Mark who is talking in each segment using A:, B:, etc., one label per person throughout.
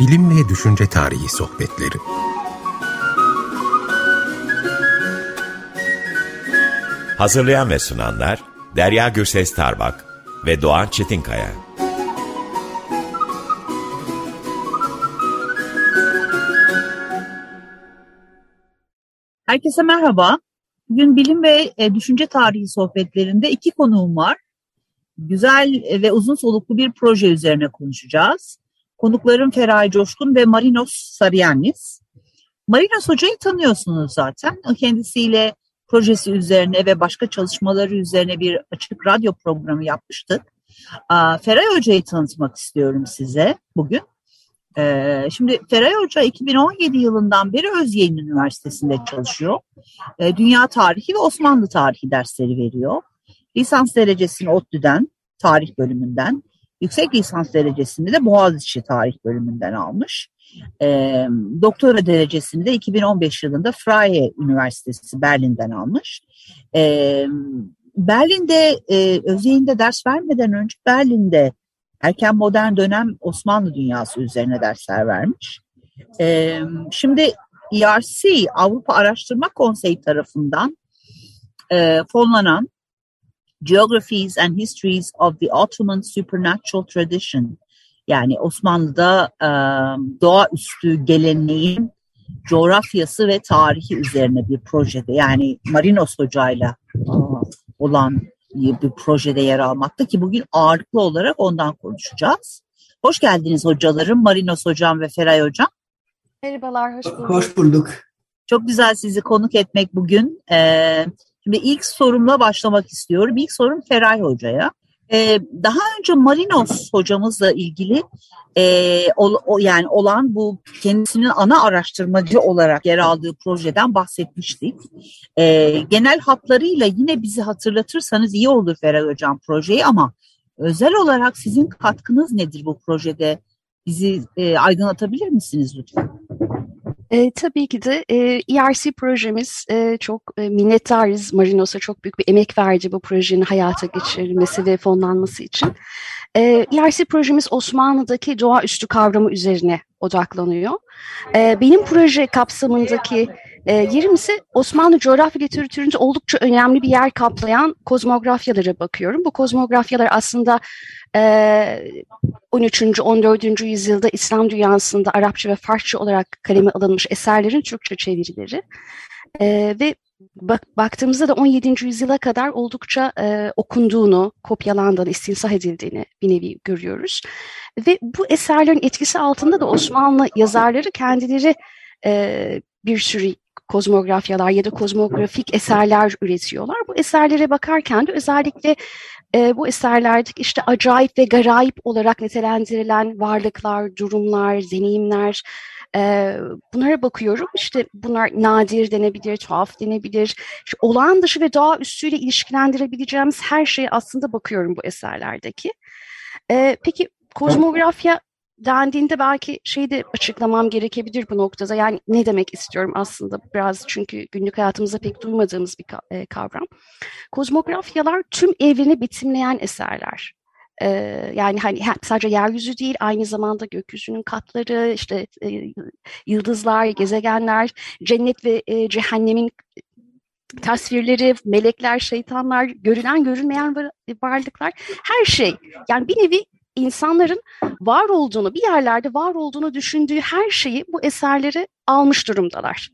A: Bilim ve Düşünce Tarihi Sohbetleri
B: Hazırlayan ve sunanlar Derya Gürses Tarbak ve Doğan Çetinkaya.
C: Herkese merhaba. Bugün bilim ve e, düşünce tarihi sohbetlerinde iki konuğum var. Güzel ve uzun soluklu bir proje üzerine konuşacağız. Konuklarım Feray Coşkun ve Marinos Sarıyannis. Marinos Hoca'yı tanıyorsunuz zaten. Kendisiyle projesi üzerine ve başka çalışmaları üzerine bir açık radyo programı yapmıştık. Feray Hoca'yı tanıtmak istiyorum size bugün. Ee, şimdi Feray Hoca 2017 yılından beri Özyeğin Üniversitesi'nde çalışıyor. Ee, Dünya tarihi ve Osmanlı tarihi dersleri veriyor. Lisans derecesini ODTÜ'den, tarih bölümünden, yüksek lisans derecesini de Boğaziçi tarih bölümünden almış. E, doktora derecesini de 2015 yılında Freie Üniversitesi Berlin'den almış. E, Berlin'de e, Özyeğin'de ders vermeden önce Berlin'de erken modern dönem Osmanlı dünyası üzerine dersler vermiş. E, şimdi ERC Avrupa Araştırma Konseyi tarafından e, fonlanan Geographies and Histories of the Ottoman Supernatural Tradition yani Osmanlı'da e, doğaüstü geleneğin coğrafyası ve tarihi üzerine bir projede yani Marinos Hoca'yla olan bir projede yer almakta ki bugün ağırlıklı olarak ondan konuşacağız. Hoş geldiniz hocalarım Marinos Hocam ve Feray Hocam.
D: Merhabalar, hoş bulduk.
E: Hoş bulduk.
C: Çok güzel sizi konuk etmek bugün. Ee, şimdi ilk sorumla başlamak istiyorum. İlk sorum Feray Hoca'ya. Ee, daha önce Marinos hocamızla ilgili e, o, o, yani olan bu kendisinin ana araştırmacı olarak yer aldığı projeden bahsetmiştik. E, genel hatlarıyla yine bizi hatırlatırsanız iyi olur Feray Hocam projeyi ama özel olarak sizin katkınız nedir bu projede? Bizi e, aydınlatabilir misiniz lütfen?
D: E, tabii ki de e, ERC projemiz e, çok e, minnettarız. Marinos'a çok büyük bir emek verdi bu projenin hayata geçirilmesi ve fonlanması için. E, ERC projemiz Osmanlı'daki doğaüstü kavramı üzerine odaklanıyor. E, benim proje kapsamındaki e, yerim ise Osmanlı coğrafya literatüründe oldukça önemli bir yer kaplayan kozmografyalara bakıyorum. Bu kozmografyalar aslında 13. 14. yüzyılda İslam dünyasında Arapça ve Farsça olarak kaleme alınmış eserlerin Türkçe çevirileri. ve bak, baktığımızda da 17. yüzyıla kadar oldukça e, okunduğunu, kopyalandığını, istinsah edildiğini bir nevi görüyoruz. Ve bu eserlerin etkisi altında da Osmanlı yazarları kendileri e, bir sürü kozmografyalar ya da kozmografik eserler üretiyorlar. Bu eserlere bakarken de özellikle e, bu eserlerdeki işte acayip ve garayip olarak nitelendirilen varlıklar, durumlar, deneyimler, e, bunlara bakıyorum. İşte bunlar nadir denebilir, tuhaf denebilir. İşte olağan dışı ve doğa üstüyle ilişkilendirebileceğimiz her şeye aslında bakıyorum bu eserlerdeki. E, peki kozmografya dendiğinde belki şeyi de açıklamam gerekebilir bu noktada. Yani ne demek istiyorum aslında biraz çünkü günlük hayatımızda pek duymadığımız bir e, kavram. Kozmografyalar tüm evreni betimleyen eserler. Ee, yani hani sadece yeryüzü değil aynı zamanda gökyüzünün katları, işte e, yıldızlar, gezegenler, cennet ve e, cehennemin tasvirleri, melekler, şeytanlar, görülen görünmeyen varlıklar, her şey. Yani bir nevi insanların var olduğunu, bir yerlerde var olduğunu düşündüğü her şeyi bu eserleri almış durumdalar.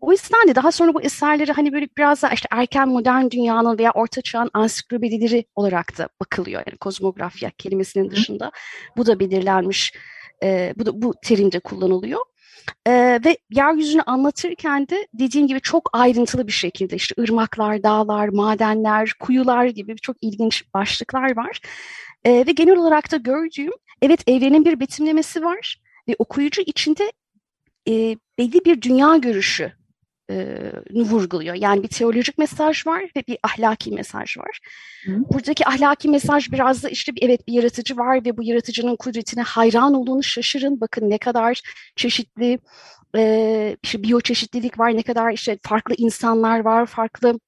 D: O yüzden de daha sonra bu eserleri hani böyle biraz daha işte erken modern dünyanın veya orta çağın ansiklopedileri olarak da bakılıyor. Yani kozmografya kelimesinin dışında bu da belirlenmiş, e, bu da bu terimde kullanılıyor. Ee, ve yeryüzünü anlatırken de dediğim gibi çok ayrıntılı bir şekilde işte ırmaklar, dağlar, madenler, kuyular gibi çok ilginç başlıklar var. Ee, ve genel olarak da gördüğüm evet evrenin bir betimlemesi var ve okuyucu içinde e, belli bir dünya görüşü vurguluyor. Yani bir teolojik mesaj var ve bir ahlaki mesaj var. Hı. Buradaki ahlaki mesaj biraz da işte bir, evet bir yaratıcı var ve bu yaratıcının kudretine hayran olduğunu şaşırın. Bakın ne kadar çeşitli e, işte biyoçeşitlilik var, ne kadar işte farklı insanlar var, farklı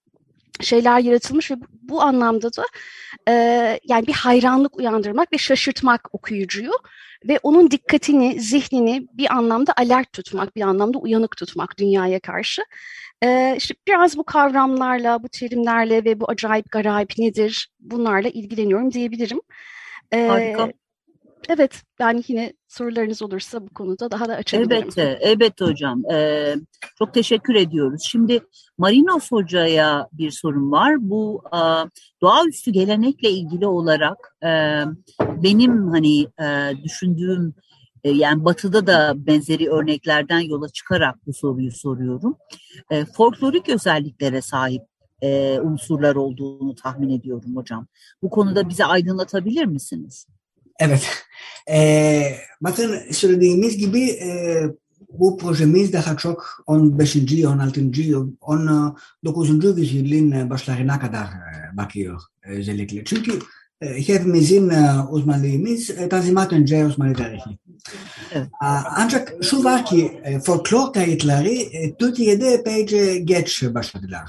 D: şeyler yaratılmış ve bu anlamda da e, yani bir hayranlık uyandırmak ve şaşırtmak okuyucuyu ve onun dikkatini, zihnini bir anlamda alert tutmak, bir anlamda uyanık tutmak dünyaya karşı. E, işte biraz bu kavramlarla, bu terimlerle ve bu acayip garayip nedir bunlarla ilgileniyorum diyebilirim.
C: E, Harika.
D: Evet, yani yine sorularınız olursa bu konuda daha da açabilirim.
C: Elbette, elbette hocam. Ee, çok teşekkür ediyoruz. Şimdi Marinos Hoca'ya bir sorun var. Bu e, doğaüstü gelenekle ilgili olarak e, benim hani e, düşündüğüm e, yani batıda da benzeri örneklerden yola çıkarak bu soruyu soruyorum. E, folklorik özelliklere sahip e, unsurlar olduğunu tahmin ediyorum hocam. Bu konuda bize aydınlatabilir misiniz?
E: Evet. E, bakın söylediğimiz gibi e, bu projemiz daha çok 15. 16. 19. yüzyılın başlarına kadar bakıyor özellikle. Çünkü hepimizin uzmanlığımız Tanzimat önce Osmanlı tarihi. Evet. Ancak şu var ki folklor kayıtları Türkiye'de epeyce geç başladılar.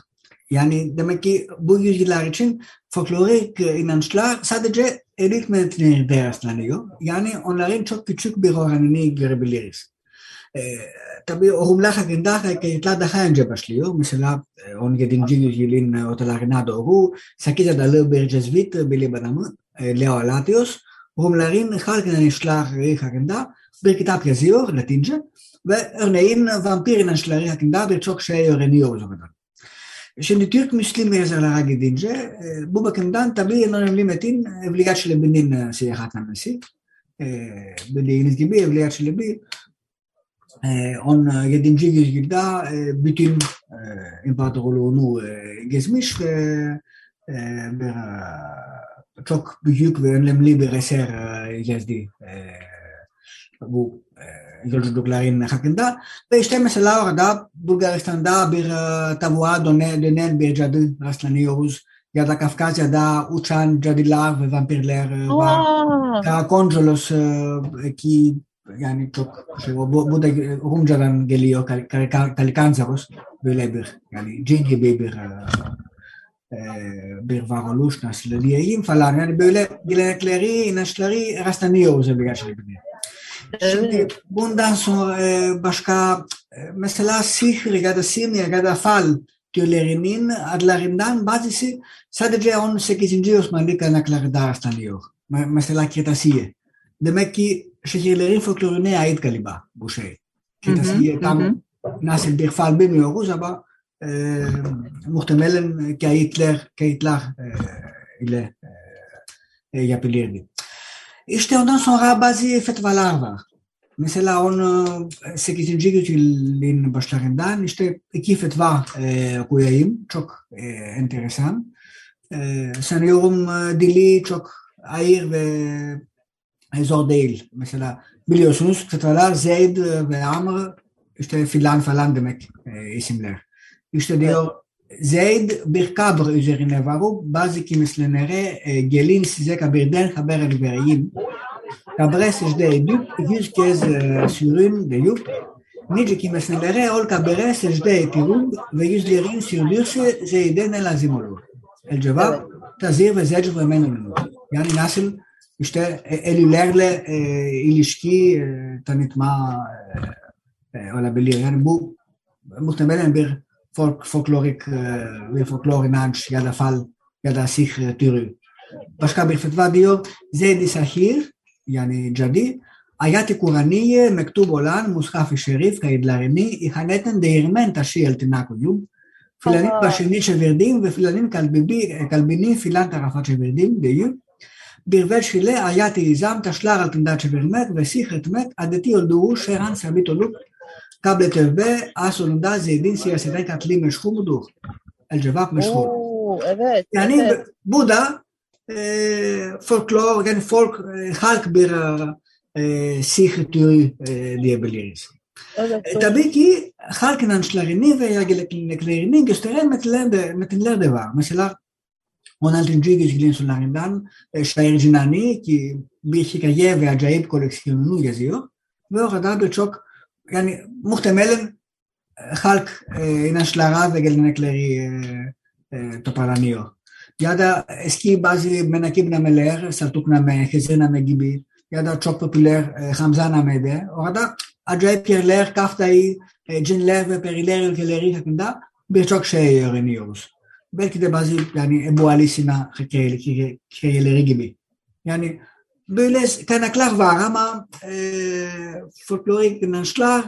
E: Yani demek ki bu yüzyıllar için folklorik inançlar sadece elit metinlerde rastlanıyor. Yani onların çok küçük bir oranını görebiliriz. E, tabii Rumlar hakkında kayıtlar daha önce başlıyor. Mesela 17. yüzyılın ortalarına doğru 8 adalı bir Cezvit bilim adamı Leo Alatios Rumların halk inançları hakkında bir kitap yazıyor Latince ve örneğin vampir inançları hakkında birçok şey öğreniyoruz oradan. Şimdi Türk Müslim yazarlara gidince e, bu bakımdan tabii önemli metin Evliya Çelebi'nin e, seyahatnamesi. E, bildiğiniz gibi Evliya Çelebi e, 17. yüzyılda e, bütün e, imparatorluğunu e, gezmiş ve bir, çok büyük ve önemli bir eser e, yazdı. Bu yolculukların hakkında. Ve işte mesela orada Bulgaristan'da bir tavuğa dönen bir cadı rastlanıyoruz. Ya da Kafkasya'da uçan cadılar ve vampirler var. Karakoncolos ki yani çok şey, bu, bu da Rumca'dan geliyor Kalikanzaros böyle bir yani cin gibi bir bir varoluş nasıl diyeyim falan yani böyle gelenekleri inançları rastlanıyoruz bir. Şimdi bundan sonra başka mesela sihr ya da simya ya da fal türlerinin adlarından bazısı sadece 18. Osmanlı kaynaklarda rastlanıyor. Mesela Kretasiye. Demek ki şehirlerin folkloruna ait galiba bu şey. Kretasiye tam nasıl bir fal bilmiyoruz ama e, muhtemelen kayıtlar, kayıtlar e, ile e, yapılırdı. İşte ondan sonra bazı fetvalar var. Mesela 18. yüzyılın başlarından işte iki fetva e, koyayım. Çok e, enteresan. E, sanıyorum e, dili çok ayır ve zor değil. Mesela biliyorsunuz fetvalar Zeyd ve Amr işte filan falan demek e, isimler. İşte diyor Zeyd bir kabr üzerine varup bazı kimseleri e, gelin size kabirden haber vereyim. Kabre secde edip yüz kez e, sürün deyip nice kimseleri ol kabire secde etirun ve yüzlerin sürdürse Zeyd'e lazım olur. El cevap tazir ve zecr ve menunun. Yani nasıl işte elilerle e, ilişki e, tanıtma e, e, olabilir. Yani bu muhtemelen bir folk, folklorik, bir folklor inanç ya da fal ya da sihr türü. Başka bir fetva diyor, Zeydi Sahir, yani jadi, ayat Kuraniye mektub olan mushaf şerif kayıtlarını ihanetten değirmen taşıyel tinakuyum. Filanin başını çevirdim ve filanin kalbini, kalbini filan tarafa çevirdim diyor. Bir veçile ayat-ı izam taşlar altında çevirmek ve sihr etmek adeti olduğu şeran KBTV aslında Zeyd'in siyaseten katli meşhurdur. El cevap meşhur.
C: Oo, evet.
E: Yani
C: evet.
E: bu da e, folklor, yani folk, e, halk bir e, e sihri e, diyebiliriz.
C: Evet,
E: e, tabii ki halk inançlarını ve yargılarını gösteren metinler, metinler de var. Mesela 16. yüzyılın sonlarından e, şair Cinani ki bir hikaye ve acayip koleksiyonunu yazıyor. Ve orada birçok yani muhtemelen halk inançlara ve gelenekleri e, toparlanıyor. Ya da eski bazı menakib nameler, Saltukname, Hezirname gibi ya da çok popüler e, Hamzaname'de orada acayip yerler, kaftayı, e, cinler ve periler ülkeleri hakkında birçok şey öğreniyoruz. Belki de bazı yani Ebu Ali Sina hikayeleri gibi. Yani böyle kaynaklar var ama e, folklorik inançlar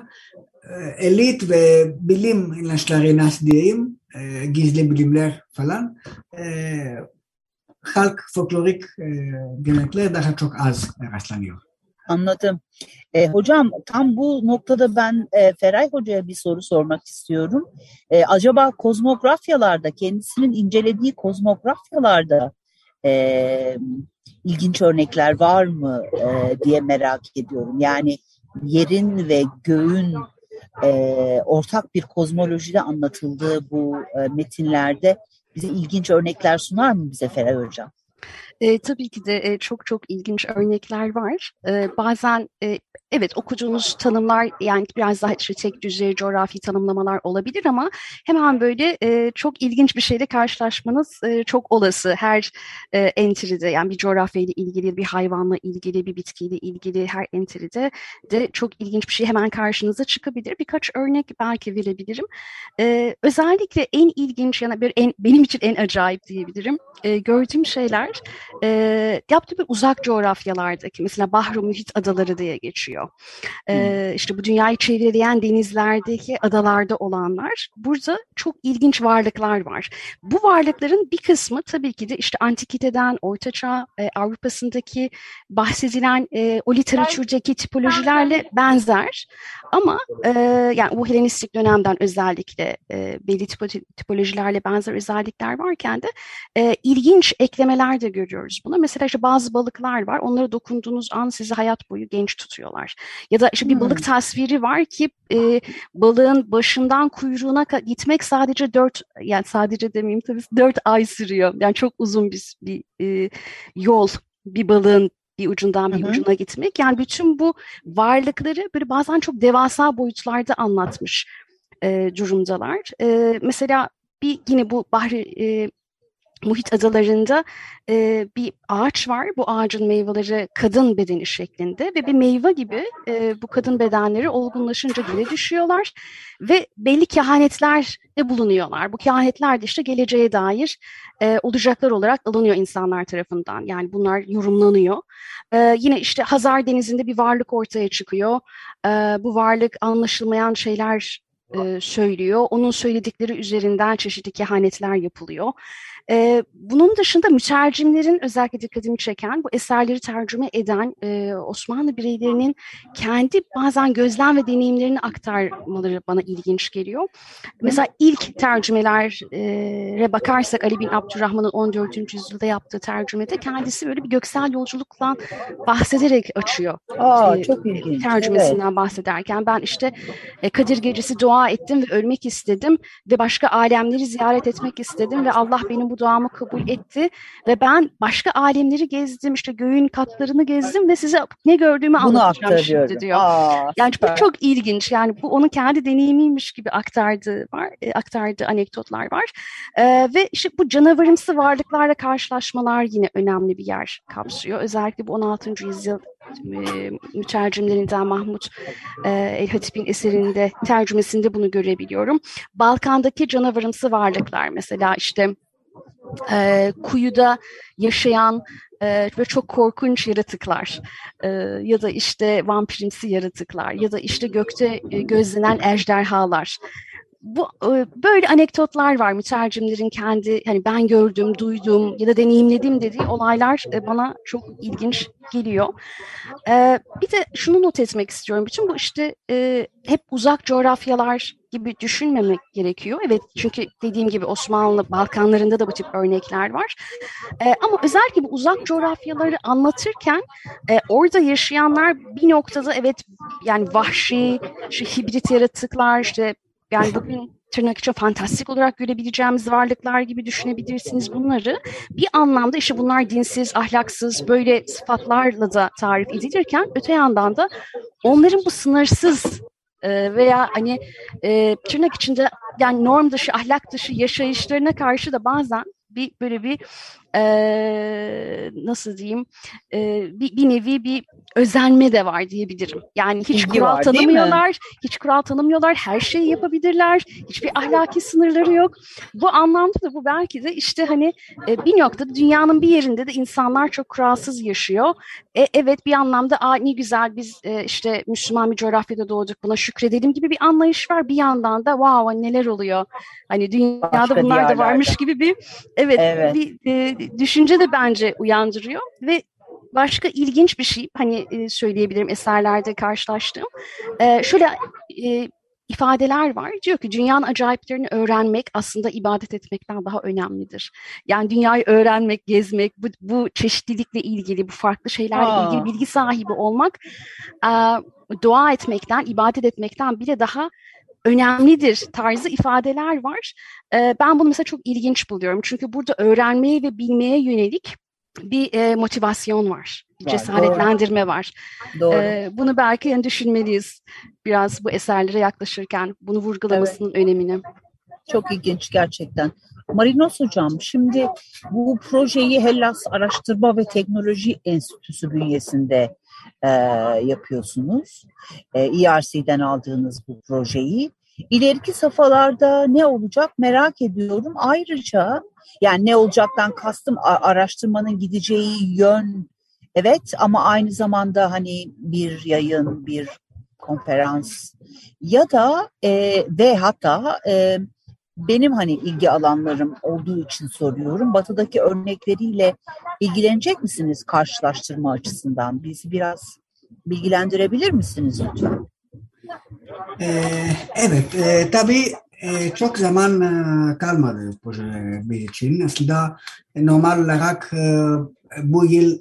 E: e, elit ve bilim inançları nasıl diyeyim e, gizli bilimler falan e, halk folklorik e, gelenekler daha çok az rastlanıyor.
C: Anladım. E, hocam tam bu noktada ben e, Feray Hoca'ya bir soru sormak istiyorum. E, acaba kozmografyalarda, kendisinin incelediği kozmografyalarda e, ilginç örnekler var mı e, diye merak ediyorum. Yani yerin ve göğün e, ortak bir kozmolojide anlatıldığı bu e, metinlerde bize ilginç örnekler sunar mı bize Feray Hocam?
D: E, tabii ki de e, çok çok ilginç örnekler var. E, bazen e, evet okuduğunuz tanımlar yani biraz daha işte tek düzey coğrafi tanımlamalar olabilir ama hemen böyle e, çok ilginç bir şeyle karşılaşmanız e, çok olası. Her e, entride yani bir coğrafyayla ilgili, bir hayvanla ilgili, bir bitkiyle ilgili her entride de çok ilginç bir şey hemen karşınıza çıkabilir. Birkaç örnek belki verebilirim. E, özellikle en ilginç yani en, benim için en acayip diyebilirim. E, gördüğüm şeyler e, yaptığı bir uzak coğrafyalardaki mesela Bahru Mühit Adaları diye geçiyor. E, işte bu dünyayı çevreleyen denizlerdeki adalarda olanlar burada çok ilginç varlıklar var. Bu varlıkların bir kısmı tabii ki de işte antikiteden Ortaçağ e, Avrupa'sındaki bahsedilen e, o literatürdeki tipolojilerle benzer ama e, yani bu Helenistik dönemden özellikle e, belli tipolojilerle benzer özellikler varken de e, ilginç eklemeler de görüyoruz buna. Mesela işte bazı balıklar var. Onlara dokunduğunuz an sizi hayat boyu genç tutuyorlar. Ya da işte bir balık tasviri var ki e, balığın başından kuyruğuna gitmek sadece dört yani sadece demeyeyim tabii dört ay sürüyor. Yani çok uzun bir, bir e, yol bir balığın bir ucundan bir hı hı. ucuna gitmek. Yani bütün bu varlıkları böyle bazen çok devasa boyutlarda anlatmış e, durumdalar. E, mesela bir yine bu Bahri e, muhit adalarında e, bir ağaç var. Bu ağacın meyveleri kadın bedeni şeklinde ve bir meyve gibi e, bu kadın bedenleri olgunlaşınca geri düşüyorlar ve belli kehanetler de bulunuyorlar. Bu kehanetler de işte geleceğe dair e, olacaklar olarak alınıyor insanlar tarafından. Yani bunlar yorumlanıyor. E, yine işte Hazar Denizi'nde bir varlık ortaya çıkıyor. E, bu varlık anlaşılmayan şeyler e, söylüyor. Onun söyledikleri üzerinden çeşitli kehanetler yapılıyor. E, bunun dışında mütercimlerin özellikle dikkatimi çeken bu eserleri tercüme eden e, Osmanlı bireylerinin kendi bazen gözlem ve deneyimlerini aktarmaları bana ilginç geliyor. Mesela ilk tercümelere bakarsak Ali bin Abdurrahman'ın 14. yüzyılda yaptığı tercümede kendisi böyle bir göksel yolculukla bahsederek açıyor.
C: Aa, e, çok ilginç.
D: Tercümesinden evet. bahsederken ben işte e, Kadir Gecesi dua ettim ve ölmek istedim ve başka alemleri ziyaret etmek istedim ve Allah benim bu bu duamı kabul etti ve ben başka alemleri gezdim işte göğün katlarını gezdim ve size ne gördüğümü Bunu anlatacağım şimdi diyor. Aa, yani süper. bu çok ilginç yani bu onun kendi deneyimiymiş gibi aktardığı var e, aktardığı anekdotlar var e, ve işte bu canavarımsı varlıklarla karşılaşmalar yine önemli bir yer kapsıyor özellikle bu 16. yüzyıl e, mütercimlerinden Mahmut e, El Hatip'in eserinde tercümesinde bunu görebiliyorum. Balkan'daki canavarımsı varlıklar mesela işte e, kuyuda yaşayan e, ve çok korkunç yaratıklar e, ya da işte vampirimsi yaratıklar ya da işte gökte e, gözlenen ejderhalar bu böyle anekdotlar var mütercimlerin kendi hani ben gördüm, duydum ya da deneyimledim dediği olaylar bana çok ilginç geliyor. Bir de şunu not etmek istiyorum. Bütün bu işte hep uzak coğrafyalar gibi düşünmemek gerekiyor. Evet çünkü dediğim gibi Osmanlı Balkanlarında da bu tip örnekler var. Ama özellikle bu uzak coğrafyaları anlatırken orada yaşayanlar bir noktada evet yani vahşi, şu hibrit yaratıklar işte yani bugün tırnak için fantastik olarak görebileceğimiz varlıklar gibi düşünebilirsiniz bunları. Bir anlamda işte bunlar dinsiz, ahlaksız böyle sıfatlarla da tarif edilirken öte yandan da onların bu sınırsız e, veya hani e, tırnak içinde yani norm dışı, ahlak dışı yaşayışlarına karşı da bazen bir böyle bir e, nasıl diyeyim e, bir, bir nevi bir özenme de var diyebilirim. Yani hiç
C: İlgi
D: kural
C: var,
D: tanımıyorlar, hiç kural tanımıyorlar, her şeyi yapabilirler, hiçbir ahlaki sınırları yok. Bu anlamda da bu belki de işte hani e, bir noktada dünyanın bir yerinde de insanlar çok kuralsız yaşıyor. E, evet bir anlamda Aa, ne güzel biz e, işte Müslüman bir coğrafyada doğduk buna şükredelim gibi bir anlayış var. Bir yandan da wow neler oluyor? Hani dünyada
C: Başka
D: bunlar da varmış gibi bir evet,
C: Evet.
D: bir e, düşünce de bence uyandırıyor ve başka ilginç bir şey hani e, söyleyebilirim eserlerde karşılaştığım e, şöyle e, ifadeler var diyor ki dünyanın acayiplerini öğrenmek aslında ibadet etmekten daha önemlidir. Yani dünyayı öğrenmek, gezmek, bu, bu çeşitlilikle ilgili, bu farklı şeylerle
C: Aa.
D: ilgili bilgi sahibi olmak dua etmekten, ibadet etmekten bile daha önemlidir tarzı ifadeler var. E, ben bunu mesela çok ilginç buluyorum. Çünkü burada öğrenmeye ve bilmeye yönelik bir e, motivasyon var, bir cesaretlendirme var.
C: Doğru.
D: E, bunu belki yani düşünmeliyiz biraz bu eserlere yaklaşırken, bunu vurgulamasının önemini.
C: Çok ilginç gerçekten. Marinos Hocam, şimdi bu projeyi Hellas Araştırma ve Teknoloji Enstitüsü bünyesinde e, yapıyorsunuz. E, ERC'den aldığınız bu projeyi. İleriki safhalarda ne olacak merak ediyorum. Ayrıca yani ne olacaktan kastım araştırmanın gideceği yön evet ama aynı zamanda hani bir yayın, bir konferans ya da e, ve hatta e, benim hani ilgi alanlarım olduğu için soruyorum. Batı'daki örnekleriyle ilgilenecek misiniz karşılaştırma açısından? Bizi biraz bilgilendirebilir misiniz lütfen?
E: Ee, evet, e, tabii e, çok zaman e, kalmadı proje için. Aslında normal olarak e, bu yıl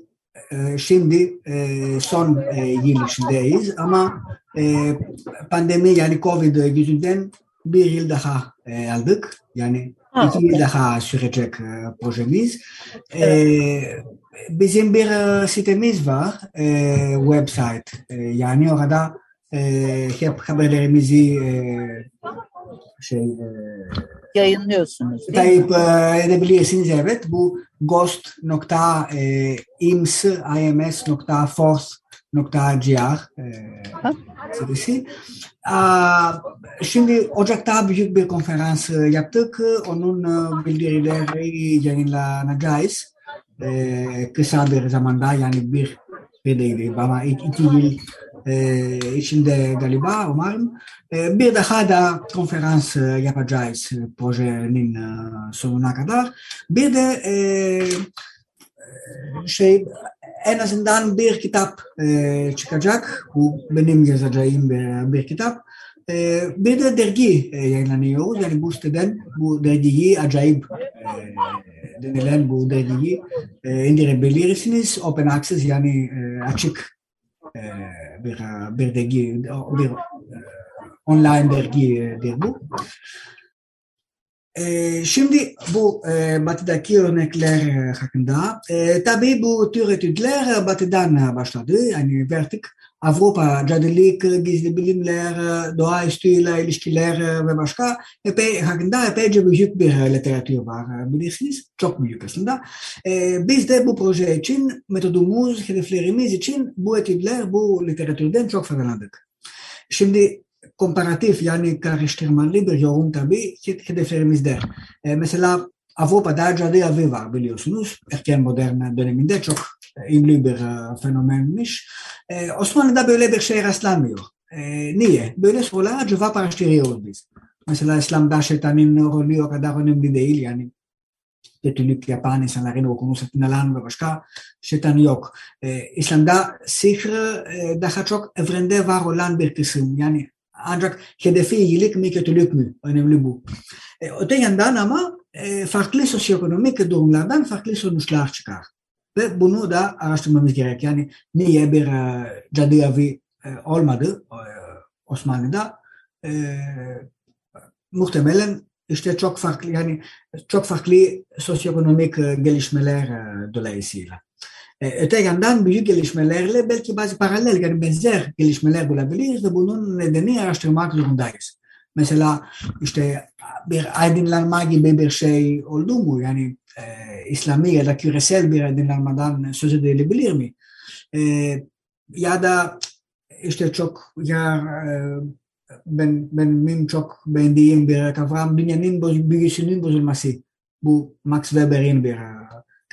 E: e, şimdi e, son e, yıl içindeyiz ama e, pandemi yani Covid yüzünden bir yıl daha e, aldık. Yani
C: Ha,
E: iki yıl daha sürecek e, projemiz. E, bizim bir e, sitemiz var, e, website. E, yani orada e, hep haberlerimizi e, şey e,
C: Yayınlıyorsunuz?
E: Tayyip e, edebilirsiniz evet. Bu ghost.ims.force.gr e, sitesi. Aa, Şimdi Ocak'ta büyük bir konferans e, yaptık. Onun e, bildirileri yayınlanacağız. E, kısa bir zamanda yani bir, bir değil ama iki, yıl e, içinde galiba umarım. E, bir daha da konferans e, yapacağız e, projenin e, sonuna kadar. Bir de e, e, şey en azından bir kitap e, çıkacak. Bu benim yazacağım bir, bir kitap. E, bir de dergi e, yayınlanıyor. Yani bu siteden bu dergiyi acayip e, denilen bu dergiyi e, indirebilirsiniz. Open access yani e, açık e, bir, bir dergi, bir e, online dergidir bu. E, şimdi bu e, batıdaki örnekler e, hakkında e, tabii bu tür etüdler batıdan başladı. Yani verdik Avrupa, cadılık, gizli bilimler, doğaüstüyle ilişkiler ve başka epey hakkında epeyce büyük bir literatür var bilirsiniz. Çok büyük aslında. E, biz de bu proje için metodumuz, hedeflerimiz için bu etüdler, bu literatürden çok faydalandık. Şimdi komparatif yani karıştırmalı bir yorum tabii hedeflerimizde. E, mesela Avrupa'da cadı avı var biliyorsunuz. Erken modern döneminde çok ünlü bir fenomenmiş. E, Osmanlı'da böyle bir şey rastlanmıyor. E, niye? Böyle sorular cevap araştırıyoruz biz. Mesela İslam'da şeytanın rolü o kadar önemli değil. Yani kötülük yapan insanların okunu satın alan ve başka şeytan yok. E, İslam'da sihr e, daha çok evrende var olan bir kısım. Yani ancak hedefi iyilik mi kötülük mü? Önemli bu. E, öte yandan ama e, farklı sosyoekonomik durumlardan farklı sonuçlar çıkar. Ve bunu da araştırmamız gerek. Yani niye bir e, cadı e, olmadı e, Osmanlı'da? E, muhtemelen işte çok farklı yani çok farklı sosyoekonomik e, gelişmeler e, dolayısıyla. E, öte yandan büyük gelişmelerle belki bazı paralel yani benzer gelişmeler bulabiliriz ve bunun nedeni araştırmak zorundayız. Mesela işte bir aydınlanma gibi bir şey oldu mu? Yani e, İslami ya da küresel bir aydınlanmadan söz edilebilir mi? E, ya da işte çok ya e, ben benim çok beğendiğim bir kavram dünyanın büyüsünün bozulması. Bu Max Weber'in bir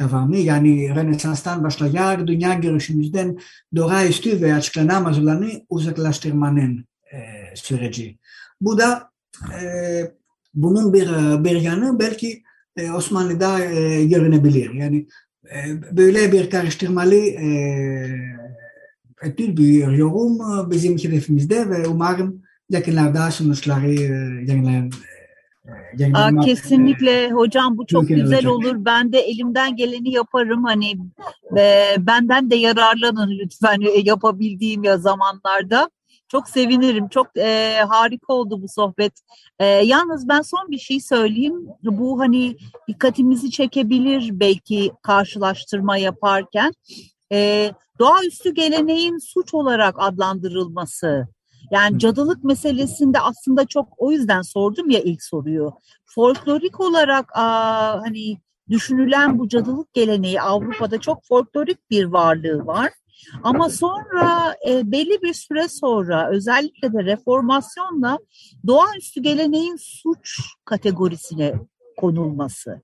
E: kavramı. Yani Rönesans'tan başlayarak dünya görüşümüzden doğaüstü ve açıklanamaz olanı uzaklaştırmanın e, süreci. Bu da e, bunun bir, bir yanı belki e, Osmanlı'da e, görünebilir. Yani e, böyle bir karıştırmalı e, etüt büyüyorum bizim hedefimizde ve umarım yakınlarda sonuçları yayınlayan
C: Aa, kesinlikle hocam bu çok güzel olacak. olur. Ben de elimden geleni yaparım. Hani e, benden de yararlanın lütfen yapabildiğim ya zamanlarda. Çok sevinirim. Çok e, harika oldu bu sohbet. E, yalnız ben son bir şey söyleyeyim. Bu hani dikkatimizi çekebilir belki karşılaştırma yaparken. E, doğaüstü geleneğin suç olarak adlandırılması. Yani cadılık meselesinde aslında çok o yüzden sordum ya ilk soruyu. Folklorik olarak aa, hani düşünülen bu cadılık geleneği Avrupa'da çok folklorik bir varlığı var. Ama sonra e, belli bir süre sonra özellikle de reformasyonla doğaüstü geleneğin suç kategorisine konulması.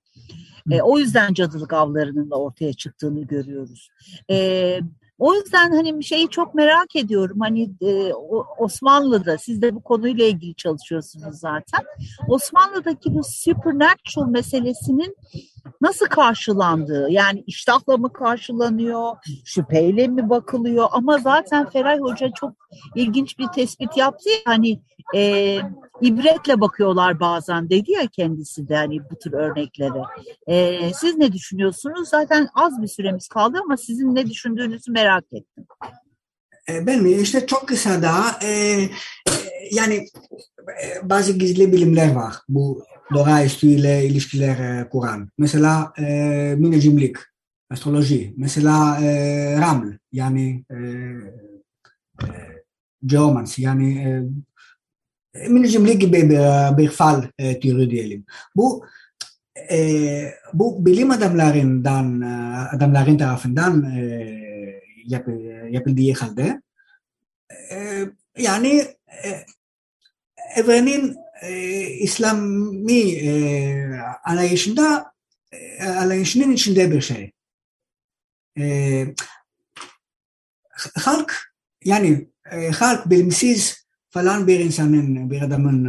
C: E, o yüzden cadılık avlarının da ortaya çıktığını görüyoruz. E, o yüzden hani şeyi çok merak ediyorum. Hani e, Osmanlı'da siz de bu konuyla ilgili çalışıyorsunuz zaten. Osmanlı'daki bu supernatural meselesinin nasıl karşılandığı yani iştahla mı karşılanıyor, şüpheyle mi bakılıyor ama zaten Feray Hoca çok ilginç bir tespit yaptı ya hani e, ibretle bakıyorlar bazen dedi ya kendisi de hani bu tür örneklere. E, siz ne düşünüyorsunuz? Zaten az bir süremiz kaldı ama sizin ne düşündüğünüzü merak ettim.
E: Ben mi? İşte çok kısa daha e, yani bazı gizli bilimler var. Bu doğaüstüyle ilişkiler kuran. Mesela e, minecimlik, astroloji. Mesela e, raml yani e, e, yani e, minecimlik gibi bir, fal e, türü diyelim. Bu e, bu bilim adamlarından adamların tarafından e, yap, yapıldığı halde e, yani e, evrenin e, İslami e, anlayışında e, anlayışının içinde bir şey. E, halk yani e, halk bilimsiz falan bir insanın, bir adamın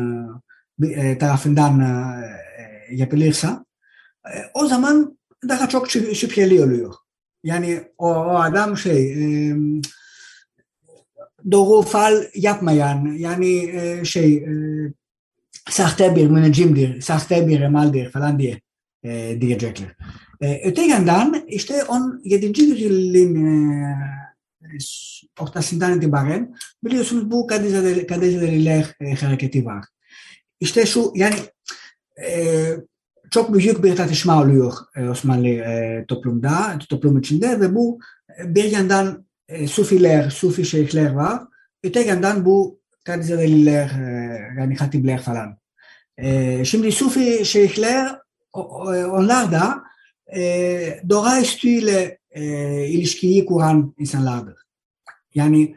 E: e, e tarafından e, yapılırsa e, o zaman daha çok şüpheli oluyor. Yani o, o adam şey e, doğru fal yapmayan yani e, şey e, sahte bir müneccimdir, sahte bir emaldir falan diye e, diyecekler. E, öte yandan işte 17. yüzyılın e, ortasından itibaren biliyorsunuz bu Kadezeliler e, hareketi var. İşte şu yani e, çok büyük bir tartışma oluyor e, Osmanlı e, toplumda, toplum içinde ve bu e, bir yandan e, Sufiler, Sufi şeyhler var. Öte yandan bu Kadezeliler, e, yani hatipler falan. E, şimdi Sufi şeyhler onlar da e, doğaüstüyle e, ilişkiyi kuran insanlardır. Yani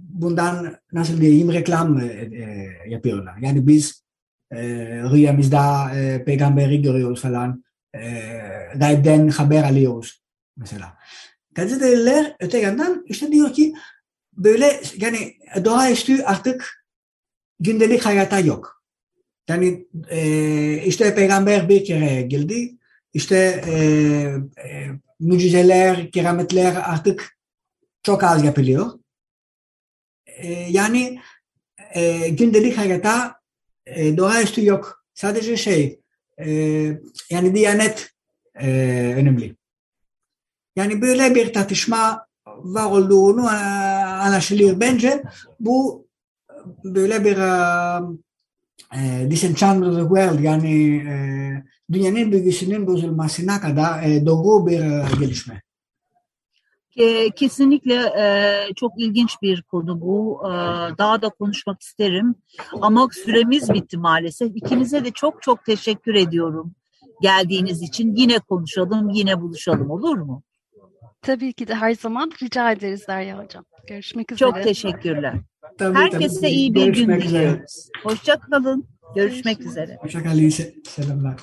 E: bundan nasıl diyeyim reklam yapıyorlar. Yani biz e, rüyamızda e, peygamberi görüyoruz falan. E, gaybden haber alıyoruz mesela. Gazeteliler öte yandan işte diyor ki böyle yani doğaüstü artık gündelik hayata yok. Yani e, işte peygamber bir kere geldi. İşte e, e, mucizeler, kerametler artık çok az yapılıyor. E, yani e, gündelik hayata e, doğaüstü yok. Sadece şey, e, yani diyanet e, önemli. Yani böyle bir tartışma var olduğunu anlaşılıyor. Bence bu böyle bir e, disenchantment of the world yani e, dünyanın bilgisinin bozulmasına kadar e, doğru bir e, gelişme.
C: E, kesinlikle e, çok ilginç bir konu bu. E, daha da konuşmak isterim. Ama süremiz bitti maalesef. İkinize de çok çok teşekkür ediyorum geldiğiniz için. Yine konuşalım, yine buluşalım olur mu?
D: Tabii ki de her zaman rica ederiz Derya Hocam. Görüşmek üzere.
C: Çok teşekkürler.
E: Tabii,
C: Herkese
E: tabii.
C: iyi bir gün
E: Görüşmek üzere.
C: diliyoruz. Hoşça kalın. Görüşmek üzere.
E: Hoşça kalın. Selamlar.